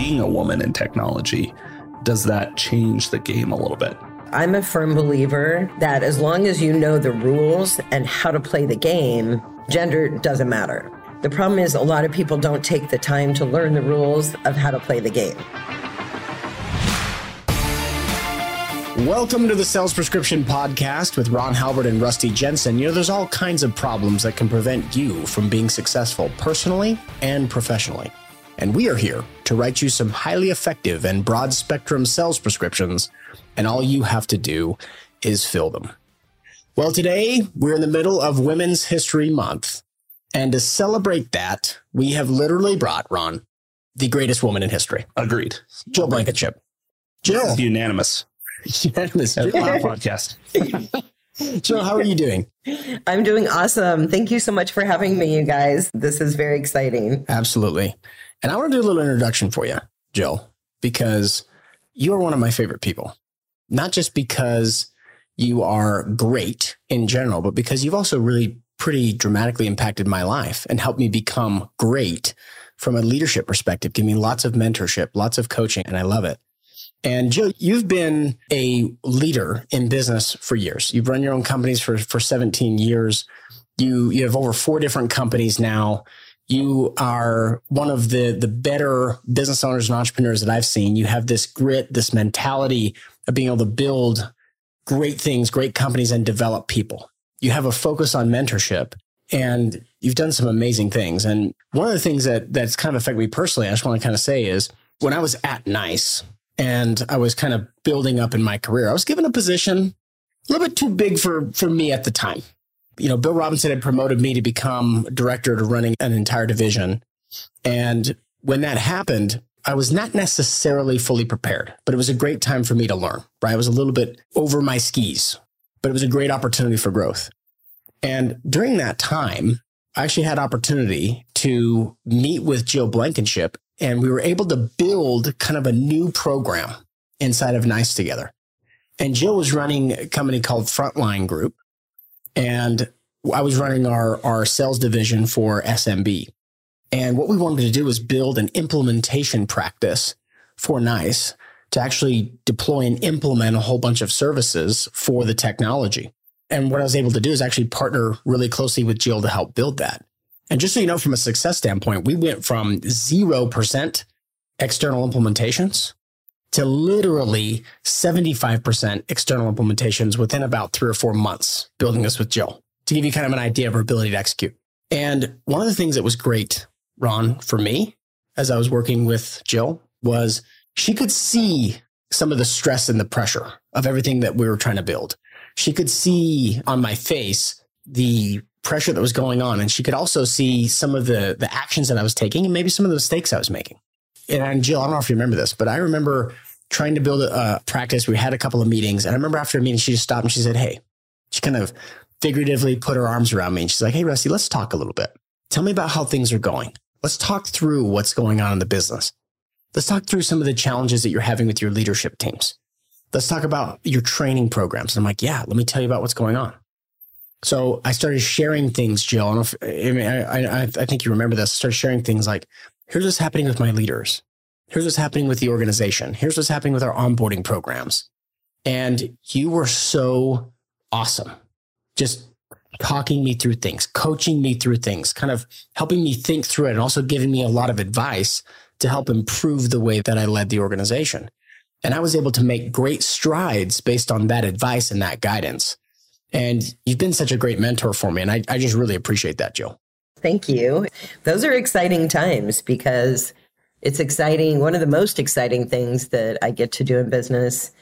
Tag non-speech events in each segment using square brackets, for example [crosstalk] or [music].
being a woman in technology, does that change the game a little bit? I'm a firm believer that as long as you know the rules and how to play the game, gender doesn't matter. The problem is a lot of people don't take the time to learn the rules of how to play the game. Welcome to the Sales Prescription Podcast with Ron Halbert and Rusty Jensen. You know, there's all kinds of problems that can prevent you from being successful personally and professionally. And we are here to write you some highly effective and broad spectrum sales prescriptions, and all you have to do is fill them. Well, today we're in the middle of Women's History Month. And to celebrate that, we have literally brought, Ron, the greatest woman in history. Agreed. Jill Blankenship. Jill. Unanimous. Unanimous. Jill. [laughs] podcast. Jill, how are you doing? I'm doing awesome. Thank you so much for having me, you guys. This is very exciting. Absolutely. And I want to do a little introduction for you, Jill, because you are one of my favorite people. Not just because you are great in general, but because you've also really pretty dramatically impacted my life and helped me become great from a leadership perspective, give me lots of mentorship, lots of coaching, and I love it. And Jill, you've been a leader in business for years. You've run your own companies for, for 17 years. You, you have over four different companies now. You are one of the, the better business owners and entrepreneurs that I've seen. You have this grit, this mentality of being able to build great things, great companies and develop people. You have a focus on mentorship and you've done some amazing things. And one of the things that that's kind of affected me personally, I just want to kind of say is when I was at NICE and I was kind of building up in my career, I was given a position a little bit too big for, for me at the time. You know, Bill Robinson had promoted me to become director to running an entire division. And when that happened, I was not necessarily fully prepared, but it was a great time for me to learn, right? I was a little bit over my skis, but it was a great opportunity for growth. And during that time, I actually had opportunity to meet with Jill Blankenship and we were able to build kind of a new program inside of NICE together. And Jill was running a company called Frontline Group and I was running our, our sales division for SMB. And what we wanted to do was build an implementation practice for NICE to actually deploy and implement a whole bunch of services for the technology. And what I was able to do is actually partner really closely with Jill to help build that. And just so you know, from a success standpoint, we went from 0% external implementations to literally 75% external implementations within about three or four months building this with Jill to give you kind of an idea of her ability to execute. And one of the things that was great, Ron, for me, as I was working with Jill, was she could see some of the stress and the pressure of everything that we were trying to build. She could see on my face the pressure that was going on. And she could also see some of the, the actions that I was taking and maybe some of the mistakes I was making. And Jill, I don't know if you remember this, but I remember trying to build a, a practice. We had a couple of meetings and I remember after a meeting, she just stopped and she said, Hey, she kind of figuratively put her arms around me and she's like, Hey, Rusty, let's talk a little bit. Tell me about how things are going. Let's talk through what's going on in the business. Let's talk through some of the challenges that you're having with your leadership teams. Let's talk about your training programs. And I'm like, yeah, let me tell you about what's going on. So I started sharing things, Jill. I, if, I, mean, I, I, I think you remember this. I started sharing things like, here's what's happening with my leaders. Here's what's happening with the organization. Here's what's happening with our onboarding programs. And you were so awesome. Just talking me through things, coaching me through things, kind of helping me think through it and also giving me a lot of advice to help improve the way that I led the organization. And I was able to make great strides based on that advice and that guidance. And you've been such a great mentor for me. And I, I just really appreciate that, Jill. Thank you. Those are exciting times because it's exciting. One of the most exciting things that I get to do in business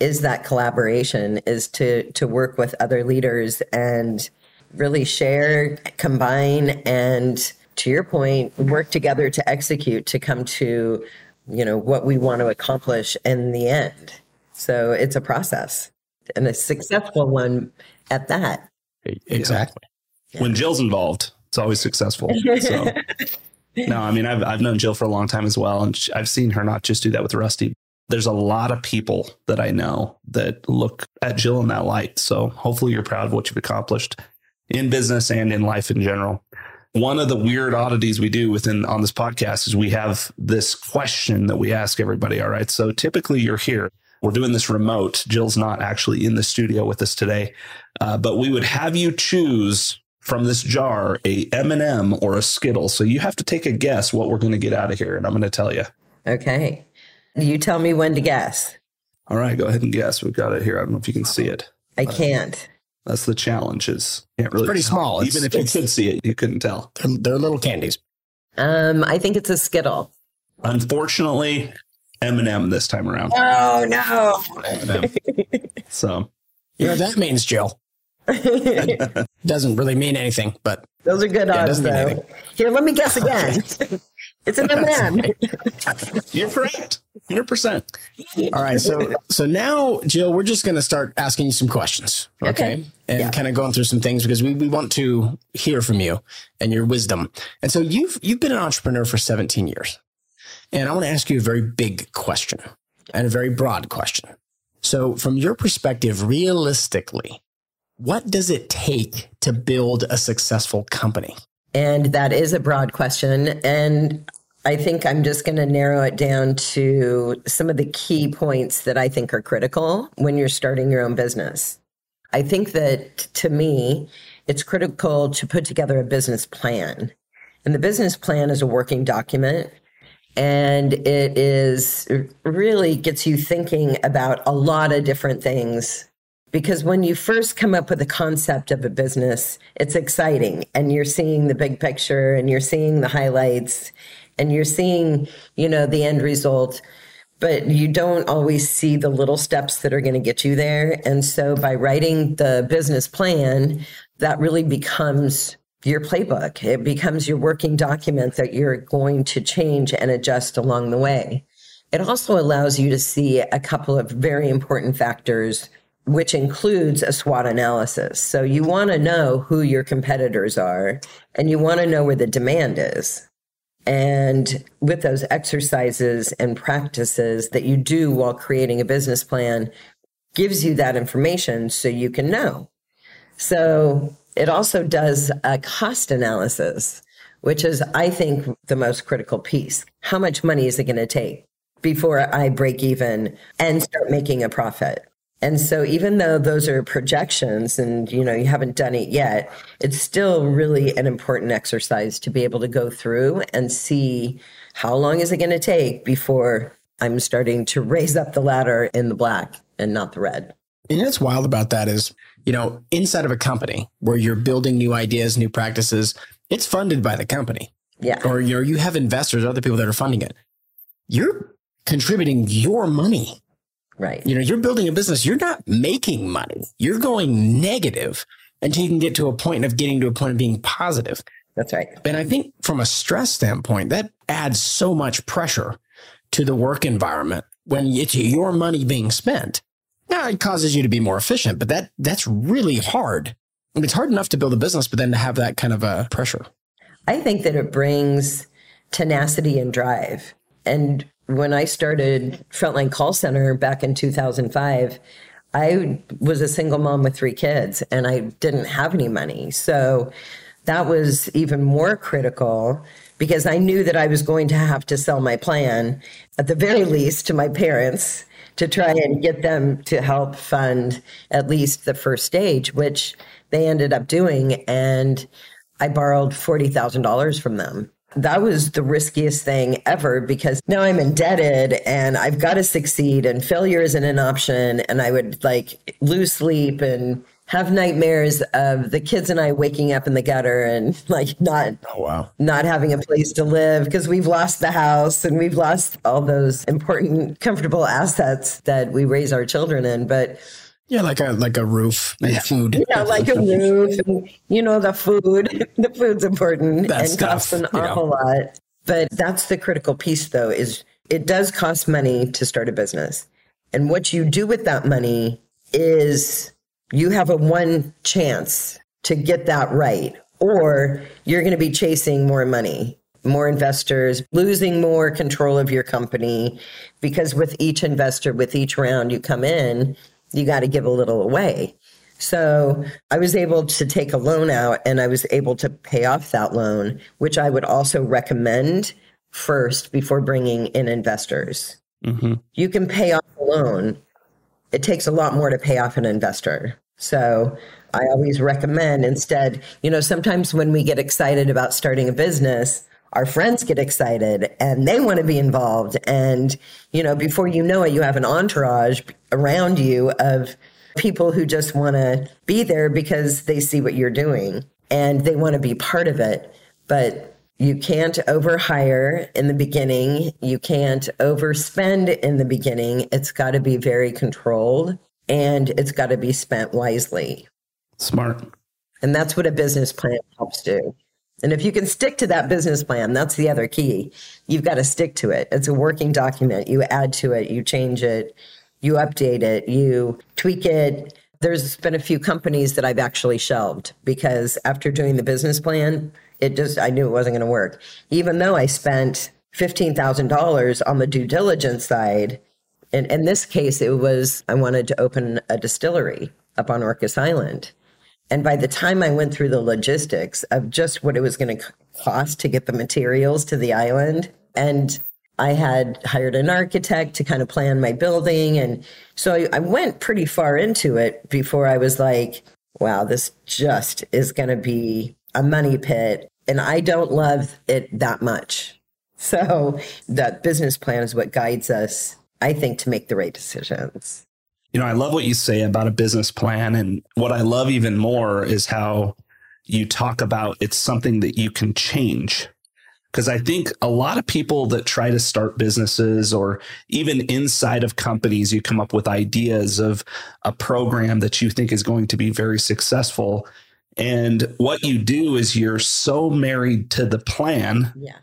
is that collaboration is to to work with other leaders and really share, combine and to your point, work together to execute to come to, you know, what we want to accomplish in the end. So it's a process and a successful one at that. Exactly. Yeah. When Jill's involved, it's always successful. So, [laughs] no, I mean, I've, I've known Jill for a long time as well. And I've seen her not just do that with Rusty. There's a lot of people that I know that look at Jill in that light. So hopefully you're proud of what you've accomplished in business and in life in general. one of the weird oddities we do within on this podcast is we have this question that we ask everybody. All right. So typically you're here. We're doing this remote. Jill's not actually in the studio with us today, uh, but we would have you choose from this jar a M&M or a Skittle. So you have to take a guess what we're going to get out of here, and I'm going to tell you. Okay. You tell me when to guess. All right, go ahead and guess. We've got it here. I don't know if you can see it. I can't. That's the challenge. Is can't really It's pretty tell. small. It's- Even if you could see it, you couldn't tell. They're, they're little candies. Um, I think it's a Skittle. Unfortunately, M&M this time around. Oh no. M&M. [laughs] so You know what that means, Jill? [laughs] Doesn't really mean anything, but Those are good Yeah, odds, though. Here, let me guess [laughs] again. [laughs] it's an M&M. you're correct, hundred percent. all right. So so now, Jill, we're just going to start asking you some questions, okay? Okay. And Yeah. kind of going through some things because we, we want to hear from you and your wisdom. And so you've you've been an entrepreneur for 17 years, and I want to ask you a very big question and a very broad question. So, from your perspective, realistically, what does it take to build a successful company? And that is a broad question. And I think I'm just going to narrow it down to some of the key points that I think are critical when you're starting your own business. I think that to me, it's critical to put together a business plan. And the business plan is a working document and it is really gets you thinking about a lot of different things because when you first come up with the concept of a business it's exciting and you're seeing the big picture and you're seeing the highlights and you're seeing you know the end result. But you don't always see the little steps that are going to get you there. And so by writing the business plan that really becomes your playbook. It becomes your working document that you're going to change and adjust along the way. It also allows you to see a couple of very important factors which includes a SWOT analysis. So you want to know who your competitors are and you want to know where the demand is. And with those exercises and practices that you do while creating a business plan gives you that information so you can know. So it also does a cost analysis, which is, I think, the most critical piece. How much money is it going to take before I break even and start making a profit? And so even though those are projections and you know you haven't done it yet, it's still really an important exercise to be able to go through and see how long is it going to take before I'm starting to raise up the ladder in the black and not the red. And what's wild about that is, you know, inside of a company where you're building new ideas, new practices, it's funded by the company. Yeah. Or you're, you have investors, other people that are funding it. You're contributing your money. Right. You know, you're building a business. You're not making money. You're going negative until you can get to a point of getting to a point of being positive. That's right. And I think from a stress standpoint, that adds so much pressure to the work environment when it's your money being spent. Now it causes you to be more efficient, but that that's really hard. And it's hard enough to build a business, but then to have that kind of a pressure. I think that it brings tenacity and drive. And when I started Frontline Call Center back in 2005, I was a single mom with three kids and I didn't have any money. So that was even more critical because I knew that I was going to have to sell my plan, at the very least, to my parents to try and get them to help fund at least the first stage, which they ended up doing. And I borrowed $40,000 from them. That was the riskiest thing ever because now I'm indebted and I've got to succeed and failure isn't an option. And I would like lose sleep and have nightmares of the kids and I waking up in the gutter and like not Oh wow. not having a place to live because we've lost the house and we've lost all those important comfortable assets that we raise our children in but Yeah, like a like a roof and food. you know, like a roof. and you know the food [laughs] the food's important That and stuff, costs an you know. awful lot. But that's the critical piece though is it does cost money to start a business. And what you do with that money is you have a one chance to get that right or you're going to be chasing more money more investors losing more control of your company because with each investor with each round you come in you got to give a little away So I was able to take a loan out and I was able to pay off that loan, which I would also recommend first before bringing in investors. Mm-hmm. You can pay off a loan. It takes a lot more to pay off an investor. So I always recommend instead, you know, sometimes when we get excited about starting a business, our friends get excited and they want to be involved. And, you know, before you know it, you have an entourage around you of people who just want to be there because they see what you're doing and they want to be part of it. But you can't overhire in the beginning. You can't overspend in the beginning. It's got to be very controlled and it's got to be spent wisely. Smart. And that's what a business plan helps do. And if you can stick to that business plan, that's the other key. You've got to stick to it. It's a working document. You add to it, you change it, you update it, you tweak it. There's been a few companies that I've actually shelved because after doing the business plan, it just, I knew it wasn't going to work. Even though I spent $15,000 on the due diligence side, and in this case, it was I wanted to open a distillery up on Orcas Island. And by the time I went through the logistics of just what it was going to cost to get the materials to the island, and I had hired an architect to kind of plan my building. And so I, I went pretty far into it before I was like, wow, this just is going to be a money pit. And I don't love it that much. So that business plan is what guides us, I think, to make the right decisions. You know, I love what you say about a business plan. And what I love even more is how you talk about it's something that you can change. Because I think a lot of people that try to start businesses or even inside of companies, you come up with ideas of a program that you think is going to be very successful. And what you do is you're so married to the plan yeah.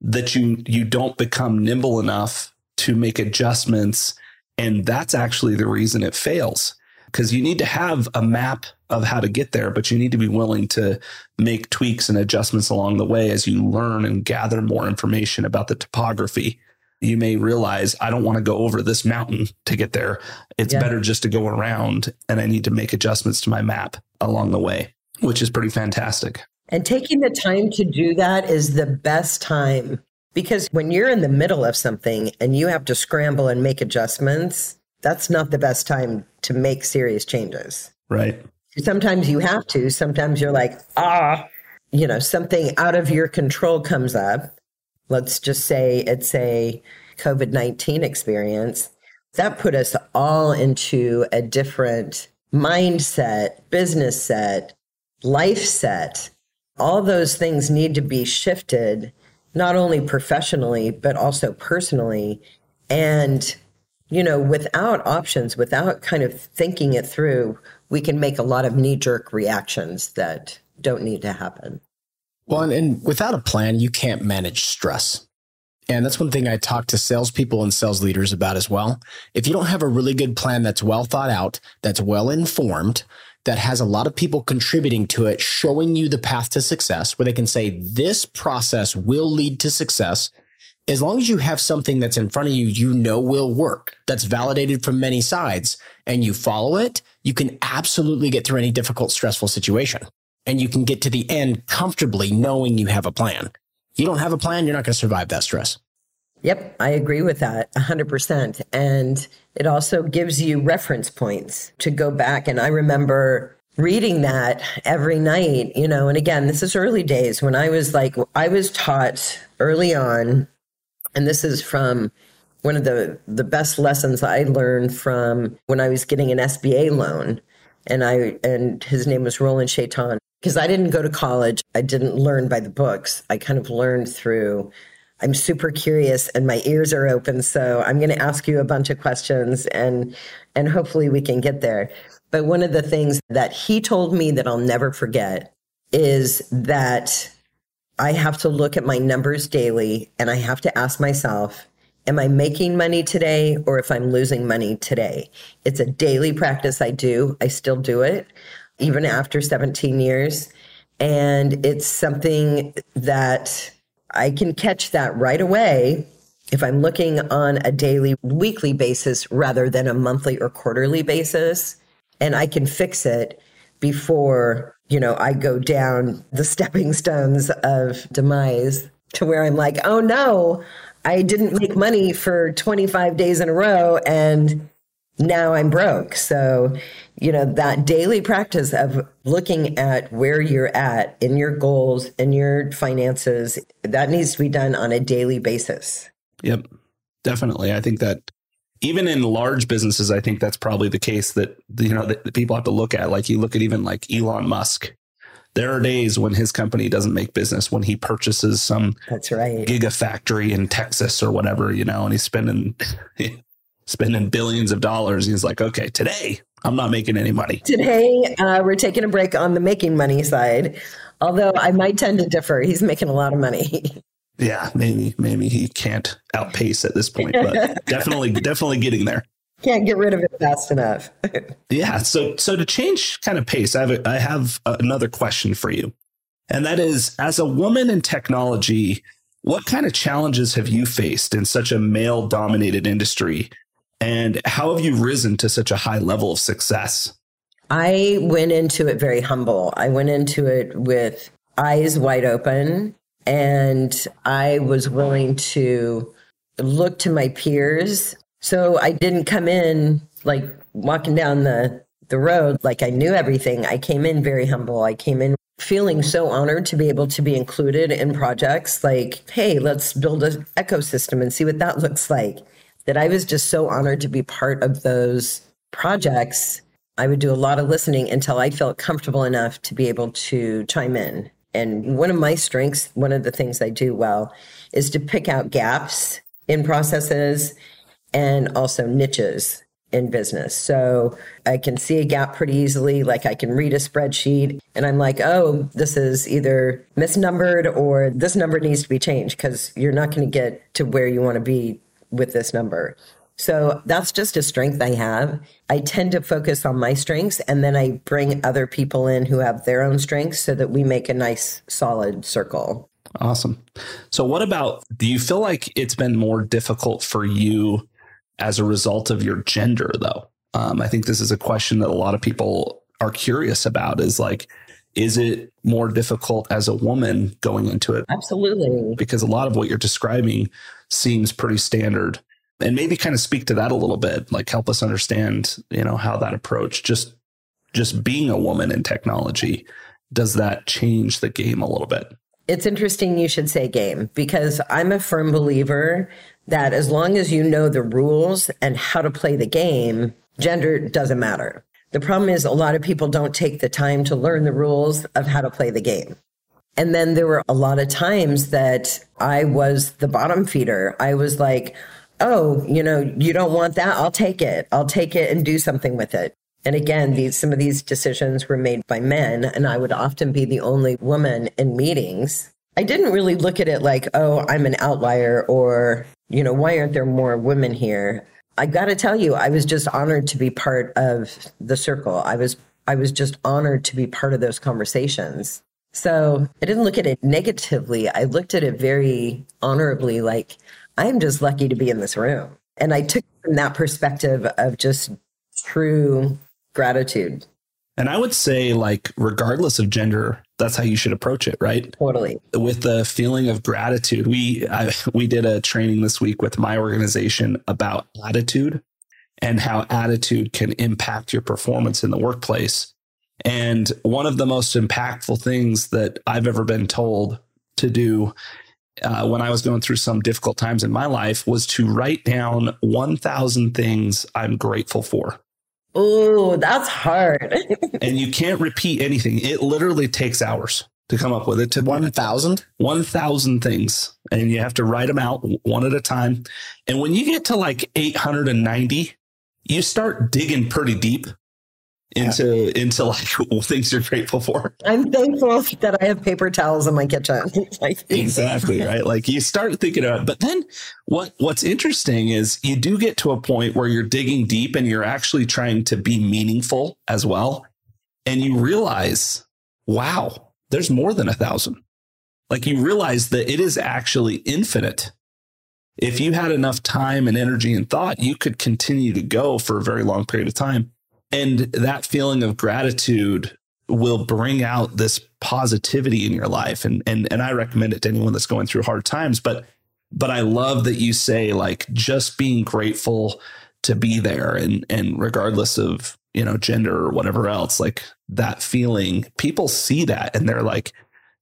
that you you don't become nimble enough to make adjustments and that's actually the reason it fails because you need to have a map of how to get there, but you need to be willing to make tweaks and adjustments along the way as you learn and gather more information about the topography. You may realize I don't want to go over this mountain to get there. It's yeah. better just to go around and I need to make adjustments to my map along the way, which is pretty fantastic. And taking the time to do that is the best time because when you're in the middle of something and you have to scramble and make adjustments, that's not the best time to make serious changes. Right. Sometimes you have to. Sometimes you're like, ah, you know, something out of your control comes up. Let's just say it's a COVID 19 experience. That put us all into a different mindset, business set, life set. All those things need to be shifted not only professionally, but also personally. And, you know, without options, without kind of thinking it through, we can make a lot of knee jerk reactions that don't need to happen. Well, and, and, without a plan, you can't manage stress. And that's one thing I talk to salespeople and sales leaders about as well. If you don't have a really good plan that's well thought out, that's well informed, that has a lot of people contributing to it, showing you the path to success, where they can say, this process will lead to success. As long as you have something that's in front of you, you know will work, that's validated from many sides, and you follow it, you can absolutely get through any difficult, stressful situation. And you can get to the end comfortably knowing you have a plan. You don't have a plan, you're not going to survive that stress. Yep, I agree with that 100%. And it also gives you reference points to go back. And I remember reading that every night, you know, and again, this is early days when I was like, I was taught early on, and this is from one of the, the best lessons I learned from when I was getting an SBA loan. And I, and his name was Roland Chaiton. Because I didn't go to college. I didn't learn by the books. I kind of learned through I'm super curious and my ears are open. So I'm going to ask you a bunch of questions and, and hopefully we can get there. But one of the things that he told me that I'll never forget is that I have to look at my numbers daily and I have to ask myself, am I making money today or if I'm losing money today? It's a daily practice I do. I still do it even after 17 years. And it's something that I can catch that right away if I'm looking on a daily, weekly basis rather than a monthly or quarterly basis. and I can fix it before, you know, I go down the [laughs] stepping stones of demise to where I'm like, oh no, I didn't make money for 25 days in a row and now I'm broke. So, you know, that daily practice of looking at where you're at in your goals and your finances, that needs to be done on a daily basis. Yep, definitely. I think that even in large businesses, I think that's probably the case that, you know, that people have to look at. Like you look at even like Elon Musk. There are days when his company doesn't make business, when he purchases some that's right gigafactory in Texas or whatever, you know, and he's spending [laughs] spending billions of dollars. He's like, okay, today I'm not making any money. Today uh, we're taking a break on the making money side, although I might tend to differ. He's making a lot of money. [laughs] Yeah, maybe maybe he can't outpace at this point, but [laughs] definitely definitely getting there. Can't get rid of it fast enough. [laughs] yeah. So so to change kind of pace, I have a, I have another question for you, and that is, as a woman in technology, what kind of challenges have you faced in such a male dominated industry and how have you risen to such a high level of success? I went into it very humble. I went into it with eyes wide open, and I was willing to look to my peers. So I didn't come in like walking down the, the road like I knew everything. I came in very humble. I came in feeling so honored to be able to be included in projects like, hey, let's build an ecosystem and see what that looks like that I was just so honored to be part of those projects. I would do a lot of listening until I felt comfortable enough to be able to chime in. And one of my strengths, one of the things I do well, is to pick out gaps in processes and also niches in business. So I can see a gap pretty easily. Like I can read a spreadsheet and I'm like, oh, this is either misnumbered or this number needs to be changed because you're not going to get to where you want to be with this number. So that's just a strength I have. I tend to focus on my strengths and then I bring other people in who have their own strengths so that we make a nice solid circle. Awesome. So, what about do you feel like it's been more difficult for you as a result of your gender, though? Um, I think this is a question that a lot of people are curious about is like, is it more difficult as a woman going into it? Absolutely. Because a lot of what you're describing seems pretty standard. And maybe kind of speak to that a little bit, like help us understand, you know, how that approach just just being a woman in technology, does that change the game a little bit? It's interesting you should say game because I'm a firm believer that as long as you know the rules and how to play the game, gender doesn't matter. The problem is a lot of people don't take the time to learn the rules of how to play the game. And then there were a lot of times that I was the bottom feeder. I was like, oh, you know, you don't want that. I'll take it. I'll take it and do something with it. And again, these some of these decisions were made by men, and I would often be the only woman in meetings. I didn't really look at it like, oh, I'm an outlier or, you know, why aren't there more women here? I got to tell you, I was just honored to be part of the circle. I was I was just honored to be part of those conversations. So I didn't look at it negatively. I looked at it very honorably, like, I'm just lucky to be in this room. And I took from that perspective of just true gratitude. And I would say, like, regardless of gender, that's how you should approach it, right? Totally. With the feeling of gratitude. We I, we did a training this week with my organization about attitude and how attitude can impact your performance in the workplace. And one of the most impactful things that I've ever been told to do uh, when I was going through some difficult times in my life was to write down 1,000 things I'm grateful for. Oh, that's hard. [laughs] and you can't repeat anything. It literally takes hours to come up with it. To 1,000? 1,000 things. And you have to write them out one at a time. And when you get to like 890, you start digging pretty deep into yeah. into like [laughs] things you're grateful for. I'm thankful that I have paper towels in my kitchen. [laughs] exactly [laughs] right. Like you start thinking about, it. but then what what's interesting is you do get to a point where you're digging deep and you're actually trying to be meaningful as well, and you realize, wow, there's more than a thousand. Like you realize that it is actually infinite. If you had enough time and energy and thought, you could continue to go for a very long period of time And that feeling of gratitude will bring out this positivity in your life. And and and I recommend it to anyone that's going through hard times. But but I love that you say like just being grateful to be there and and regardless of you know gender or whatever else like that feeling people see that and they're like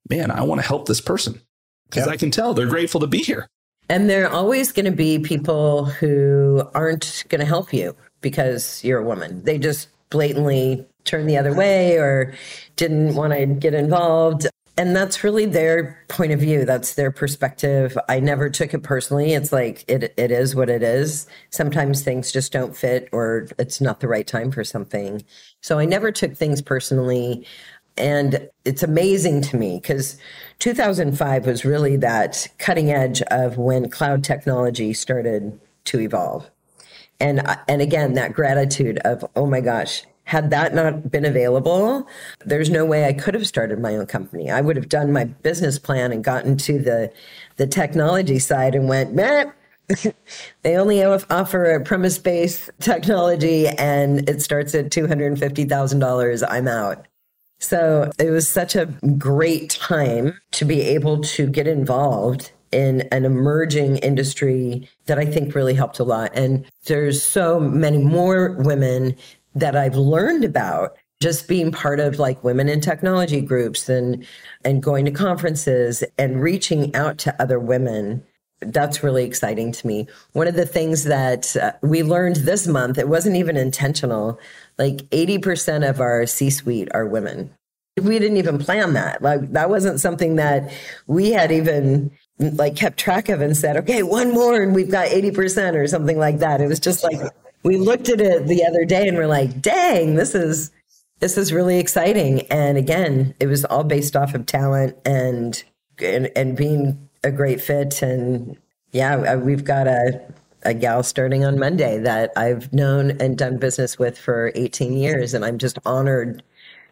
man i want to help this person because yep. i can tell they're grateful to be here and there are always going to be people who aren't going to help you because you're a woman. They just blatantly turned the other way or didn't want to get involved. And that's really their point of view. That's their perspective. I never took it personally. It's like it, it is what it is. Sometimes things just don't fit or it's not the right time for something. So i never took things personally. And it's amazing to me because 2005 was really that cutting edge of when cloud technology started to evolve and and again that gratitude of oh my gosh had that not been available, there's no way I could have started my own company. I would have done my business plan and gotten to the the technology side and went, man, [laughs] they only offer a premise based technology and it starts at $250,000. I'm out. So it was such a great time to be able to get involved in an emerging industry that I think really helped a lot. And there's so many more women that I've learned about just being part of like women in technology groups and and going to conferences and reaching out to other women. That's really exciting to me. One of the things that uh, we learned this month it wasn't even intentional like 80% of our c suite are women. We didn't even plan that. Like that wasn't something that we had even like kept track of and said okay one more and we've got 80% or something like that it was just like we looked at it the other day and we're like, dang, this is this is really exciting. And again, it was all based off of talent and and, and being a great fit. And yeah, uh, we've got a a gal starting on Monday that I've known and done business with for 18 years, and I'm just honored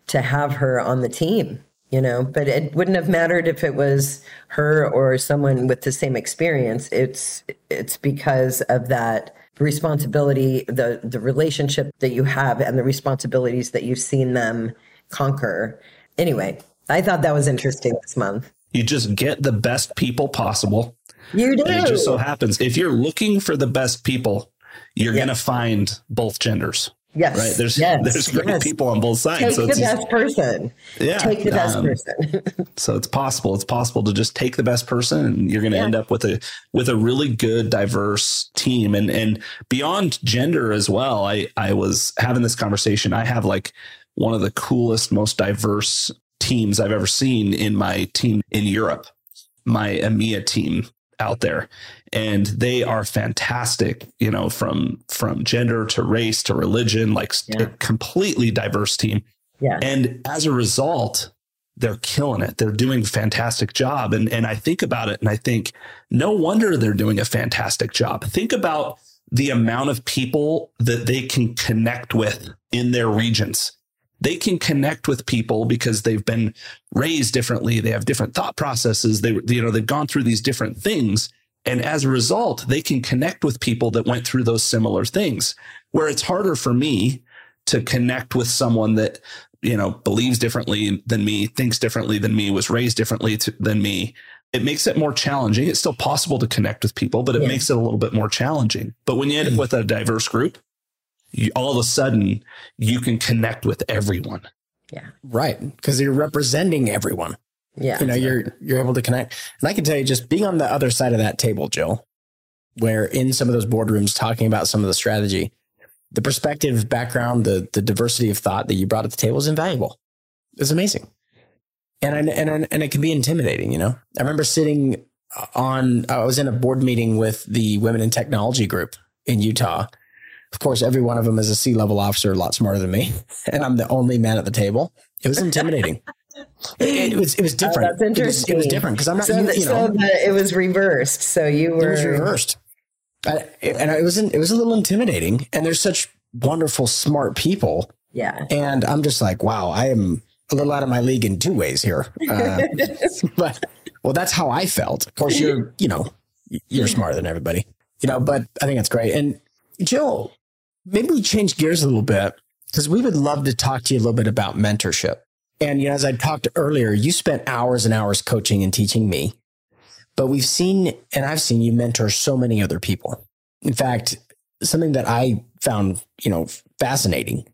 to have her on the team. You know, but it wouldn't have mattered if it was her or someone with the same experience. It's it's because of that responsibility, the the relationship that you have, and the responsibilities that you've seen them conquer. Anyway, I thought that was interesting this month. You just get the best people possible. You do. It just so happens if you're looking for the best people, you're yep. going to find both genders. Yes. Right. There's yes. there's great yes. people on both sides. Take so the best person. Yeah. Take the best um, person. [laughs] so it's possible. It's possible to just take the best person and you're gonna yeah. end up with a with a really good, diverse team. And and beyond gender as well. I I was having this conversation. I have like one of the coolest, most diverse teams I've ever seen in my team in Europe. My EMEA team out there. And they are fantastic you know from from gender to race to religion like yeah. a completely diverse team. Yeah. And as a result they're killing it. They're doing a fantastic job. And and i think about it and i think no wonder they're doing a fantastic job. Think about the amount of people that they can connect with in their regions they can connect with people because they've been raised differently. They have different thought processes. They, you know, they've gone through these different things. And as a result, they can connect with people that went through those similar things where it's harder for me to connect with someone that, you know, believes differently than me, thinks differently than me, was raised differently to, than me. It makes it more challenging. It's still possible to connect with people, but it yeah. makes it a little bit more challenging. But when you end up mm. with a diverse group, you, all of a sudden you can connect with everyone. Yeah. Right. Because you're representing everyone. Yeah. You know, you're you're able to connect. And I can tell you just being on the other side of that table, Jill, where in some of those boardrooms talking about some of the strategy, the perspective, background, the the diversity of thought that you brought at the table is invaluable. It's amazing. And I, and and it can be intimidating, you know. I remember sitting on I was in a board meeting with the Women in Technology group in Utah of course, every one of them is a C level officer, a lot smarter than me, [laughs] and I'm the only man at the table. It was intimidating. it, it, was it was oh, different. that's interesting. It was, it was different because I'm not. So, you, you so the, it was reversed. So you were. It was reversed, I, and it was it was a little intimidating. And there's such wonderful, smart people. Yeah. And I'm just like, wow, I am a little out of my league in two ways here. [laughs] Uh, but well, that's how I felt. Of course, you're you know you're smarter than everybody, you know. But I think that's great. And Jill, maybe we change gears a little bit because we would love to talk to you a little bit about mentorship. And you know, as I talked earlier, you spent hours and hours coaching and teaching me, but we've seen and I've seen you mentor so many other people. In fact, something that I found, you know, fascinating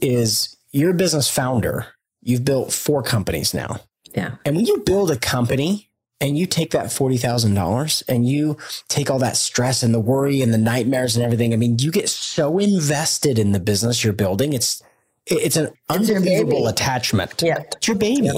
is you're a business founder. You've built four companies now. Yeah. And when you build a company and you take that $40,000 and you take all that stress and the worry and the nightmares and everything, I mean, you get so invested in the business you're building. It's, it's an It's unbelievable attachment. Yeah. It's your baby.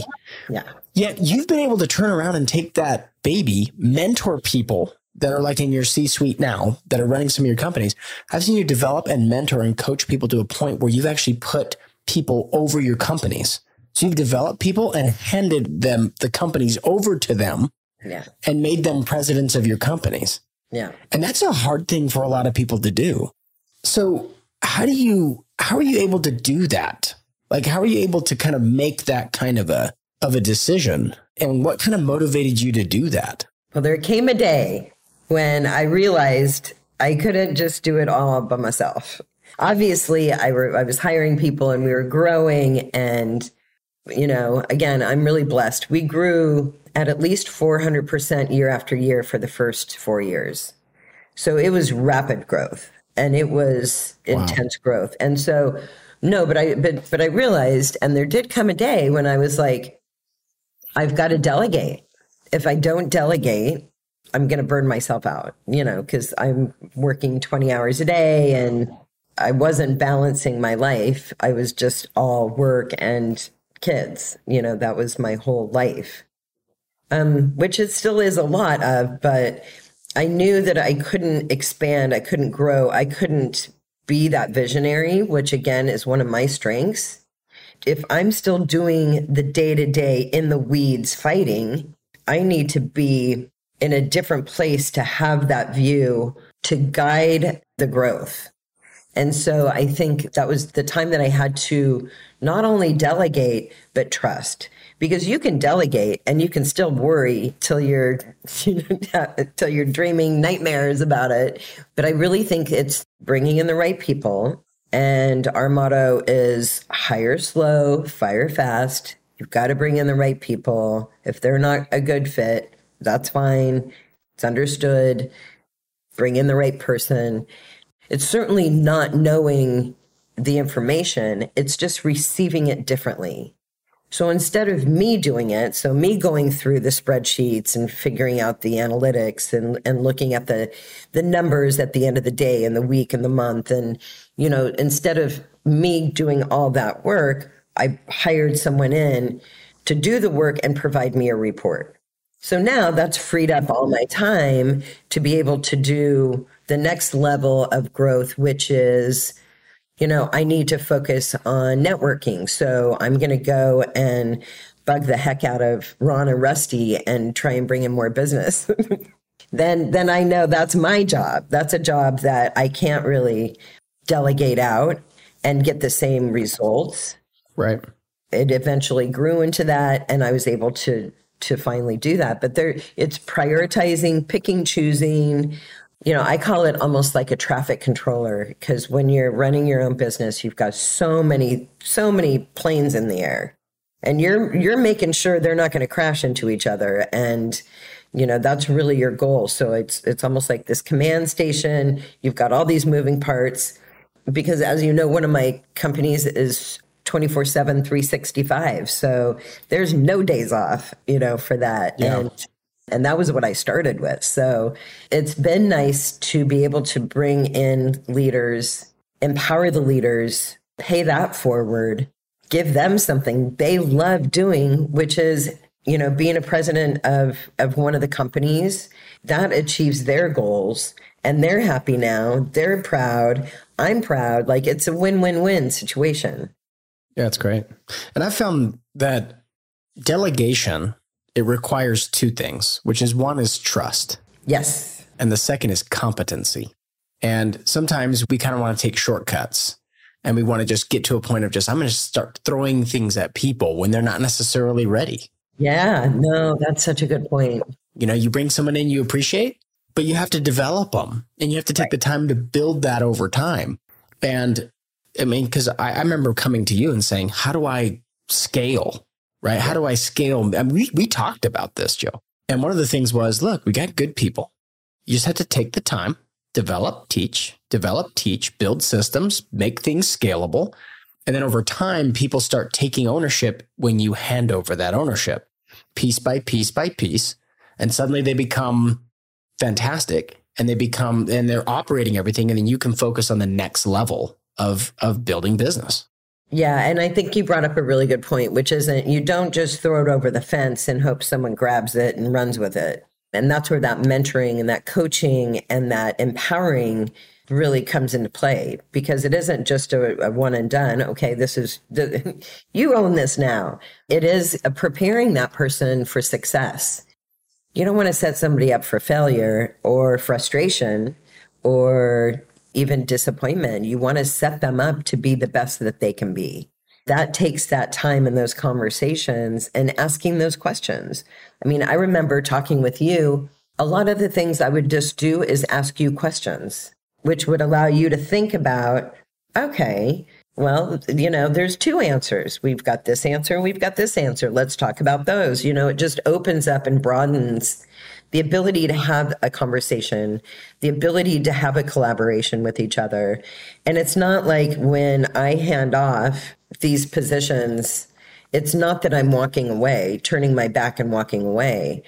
Yeah. Yet you've been able to turn around and take that baby, mentor people that are like in your C suite now that are running some of your companies. I've seen you develop and mentor and coach people to a point where you've actually put people over your companies. You've developed people and handed them the companies over to them Yeah. and made them presidents of your companies. Yeah. And that's a hard thing for a lot of people to do. So how do you how are you able to do that? Like how are you able to kind of make that kind of a of a decision? And what kind of motivated you to do that? Well, there came a day when I realized I couldn't just do it all by myself. Obviously, I, were, I was hiring people and we were growing. And, you know, again, I'm really blessed. We grew at at least 400% year after year for the first four years. So it was rapid growth and it was intense growth. And so, no, but I, but, but I realized, and there did come a day when I was like, I've got to delegate. If I don't delegate, I'm going to burn myself out, you know, because I'm working 20 hours a day and I wasn't balancing my life. I was just all work and kids, you know, that was my whole life. Um, which it still is a lot of, but I knew that I couldn't expand, I couldn't grow, I couldn't be that visionary, which again is one of my strengths. If I'm still doing the day to day in the weeds fighting, I need to be in a different place to have that view to guide the growth. And so I think that was the time that I had to not only delegate, but trust. Because you can delegate and you can still worry till you're [laughs] [laughs] till you're dreaming nightmares about it. But I really think it's bringing in the right people. And our motto is hire slow, fire fast. You've got to bring in the right people. If they're not a good fit, that's fine. It's understood. Bring in the right person. It's certainly not knowing the information, it's just receiving it differently. So instead of me doing it, so me going through the spreadsheets and figuring out the analytics and, and looking at the the numbers at the end of the day and the week and the month and you know, instead of me doing all that work, I hired someone in to do the work and provide me a report. So now that's freed up all my time to be able to do the next level of growth, which is, you know, I need to focus on networking. So I'm going to go and bug the heck out of Ron and Rusty and try and bring in more business. [laughs] then, then I know that's my job. That's a job that I can't really delegate out and get the same results Right. it eventually grew into that and i was able to to finally do that. But there it's prioritizing picking choosing. You know i call it almost like a traffic controller because when you're running your own business you've got so many so many planes in the air. And you're you're making sure they're not going to crash into each other. And you know that's really your goal. So it's it's almost like this command station. You've got all these moving parts. Because as you know one of my companies is 24 7 365 so there's no days off you know for that. Yeah. and and that was what i started with. So it's been nice to be able to bring in leaders empower the leaders pay that forward give them something they love doing which is you know being a president of of one of the companies that achieves their goals and they're happy now they're proud i'm proud. Like it's a win-win-win situation Yeah, that's great. And I found that delegation, it requires two things, which is one is trust. yes And the second is competency. And sometimes we kind of want to take shortcuts and we want to just get to a point of just, I'm going to start throwing things at people when they're not necessarily ready. yeah no that's such a good point You know, you bring someone in you appreciate, but you have to develop them and you have to take the time to build that over time. And I mean, because I, I remember coming to you and saying, how do I scale? Right? How do I scale? I mean, we, we talked about this, Joe. And one of the things was, look, we got good people. You just have to take the time, develop, teach, develop, teach, build systems, make things scalable. And then over time, people start taking ownership when you hand over that ownership piece by piece by piece. And suddenly they become fantastic and they become, and they're operating everything. And then you can focus on the next level of, of building business. Yeah, and I think you brought up a really good point, which isn't you don't just throw it over the fence and hope someone grabs it and runs with it. And that's where that mentoring and that coaching and that empowering really comes into play because it isn't just a, a one and done. Okay, this is the, [laughs] you own this now. It is preparing that person for success. You don't want to set somebody up for failure or frustration or even disappointment. You want to set them up to be the best that they can be. That takes that time in those conversations and asking those questions. I mean, I remember talking with you. A lot of the things I would just do is ask you questions, which would allow you to think about, okay, well, you know, there's two answers. We've got this answer, we've got this answer. Let's talk about those. You know, it just opens up and broadens the ability to have a conversation, the ability to have a collaboration with each other. And it's not like when I hand off these positions, it's not that I'm walking away, turning my back and walking away.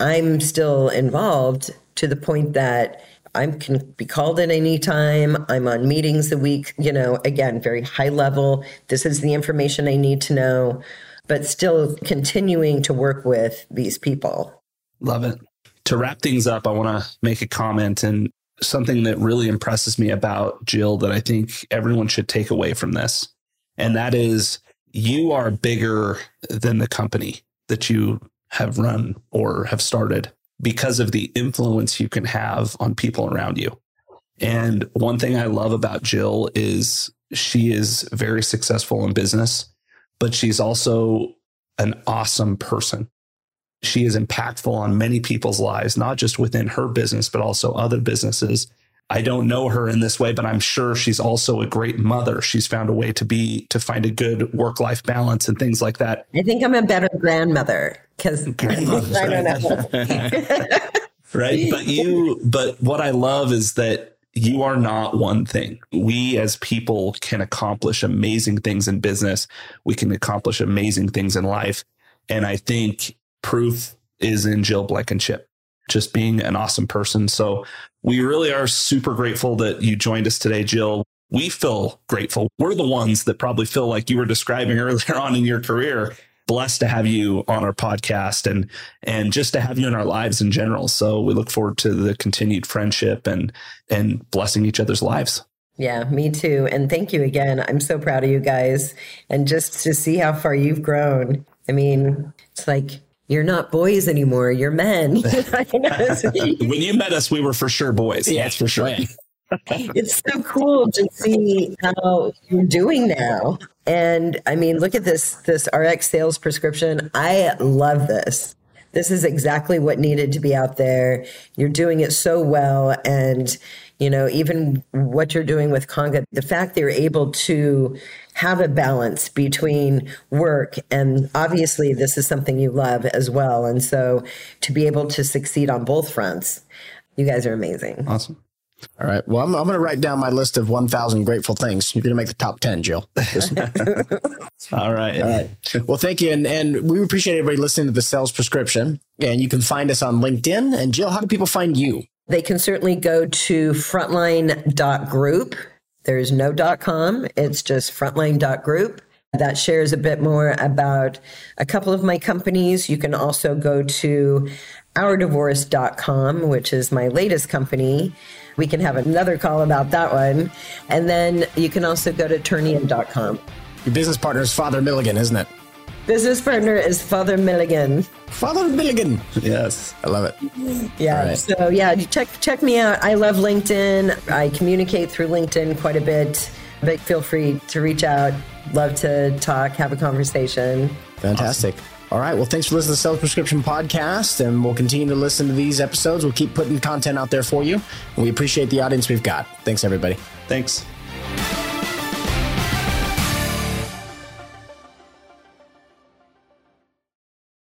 I'm still involved to the point that I can be called at any time. I'm on meetings a week, you know, again, very high level. This is the information I need to know, but still continuing to work with these people. Love it to wrap things up, I want to make a comment and something that really impresses me about Jill that I think everyone should take away from this. And that is you are bigger than the company that you have run or have started because of the influence you can have on people around you. And one thing I love about Jill is she is very successful in business, but she's also an awesome person she is impactful on many people's lives, not just within her business, but also other businesses. I don't know her in this way, but I'm sure she's also a great mother. She's found a way to be, to find a good work life balance and things like that. I think I'm a better grandmother because [laughs] I don't know. [laughs] [laughs] right. But you, but what I love is that you are not one thing. We as people can accomplish amazing things in business. We can accomplish amazing things in life. And I think proof is in Jill Blankenship, just being an awesome person. So we really are super grateful that you joined us today, Jill. We feel grateful. We're the ones that probably feel like you were describing [laughs] earlier on in your career. Blessed to have you on our podcast and and just to have you in our lives in general. So we look forward to the continued friendship and and blessing each other's lives. Yeah, me too. And thank you again. I'm so proud of you guys. And just to see how far you've grown. I mean, it's like you're not boys anymore. You're men. [laughs] when you met us, we were for sure boys. Yeah, that's for sure. [laughs] it's so cool to see how you're doing now. And I mean, look at this this RX sales prescription. I love this. This is exactly what needed to be out there. You're doing it so well and you know, even what you're doing with Conga, the fact they're able to have a balance between work and obviously this is something you love as well. And so to be able to succeed on both fronts, you guys are amazing. Awesome. All right. Well, I'm, I'm going to write down my list of 1,000 grateful things. You're going to make the top 10, Jill. [laughs] All right. All right. Well, thank you. And, and we appreciate everybody listening to the sales prescription. And you can find us on LinkedIn. And Jill, how do people find you? They can certainly go to frontline.group. There's no .com. It's just frontline.group. That shares a bit more about a couple of my companies. You can also go to ourdivorce.com, which is my latest company. We can have another call about that one. And then you can also go to turnium.com. Your business partner is Father Milligan, isn't it? Business partner is Father Milligan. Father Milligan. [laughs] Yes. I love it. Yeah. Right. So yeah, check check me out. I love LinkedIn. I communicate through LinkedIn quite a bit. But feel free to reach out. Love to talk, have a conversation. Fantastic. Awesome. All right. Well, thanks for listening to the Sales Prescription Podcast, and we'll continue to listen to these episodes. We'll keep putting content out there for you, and we appreciate the audience we've got. Thanks, everybody. Thanks.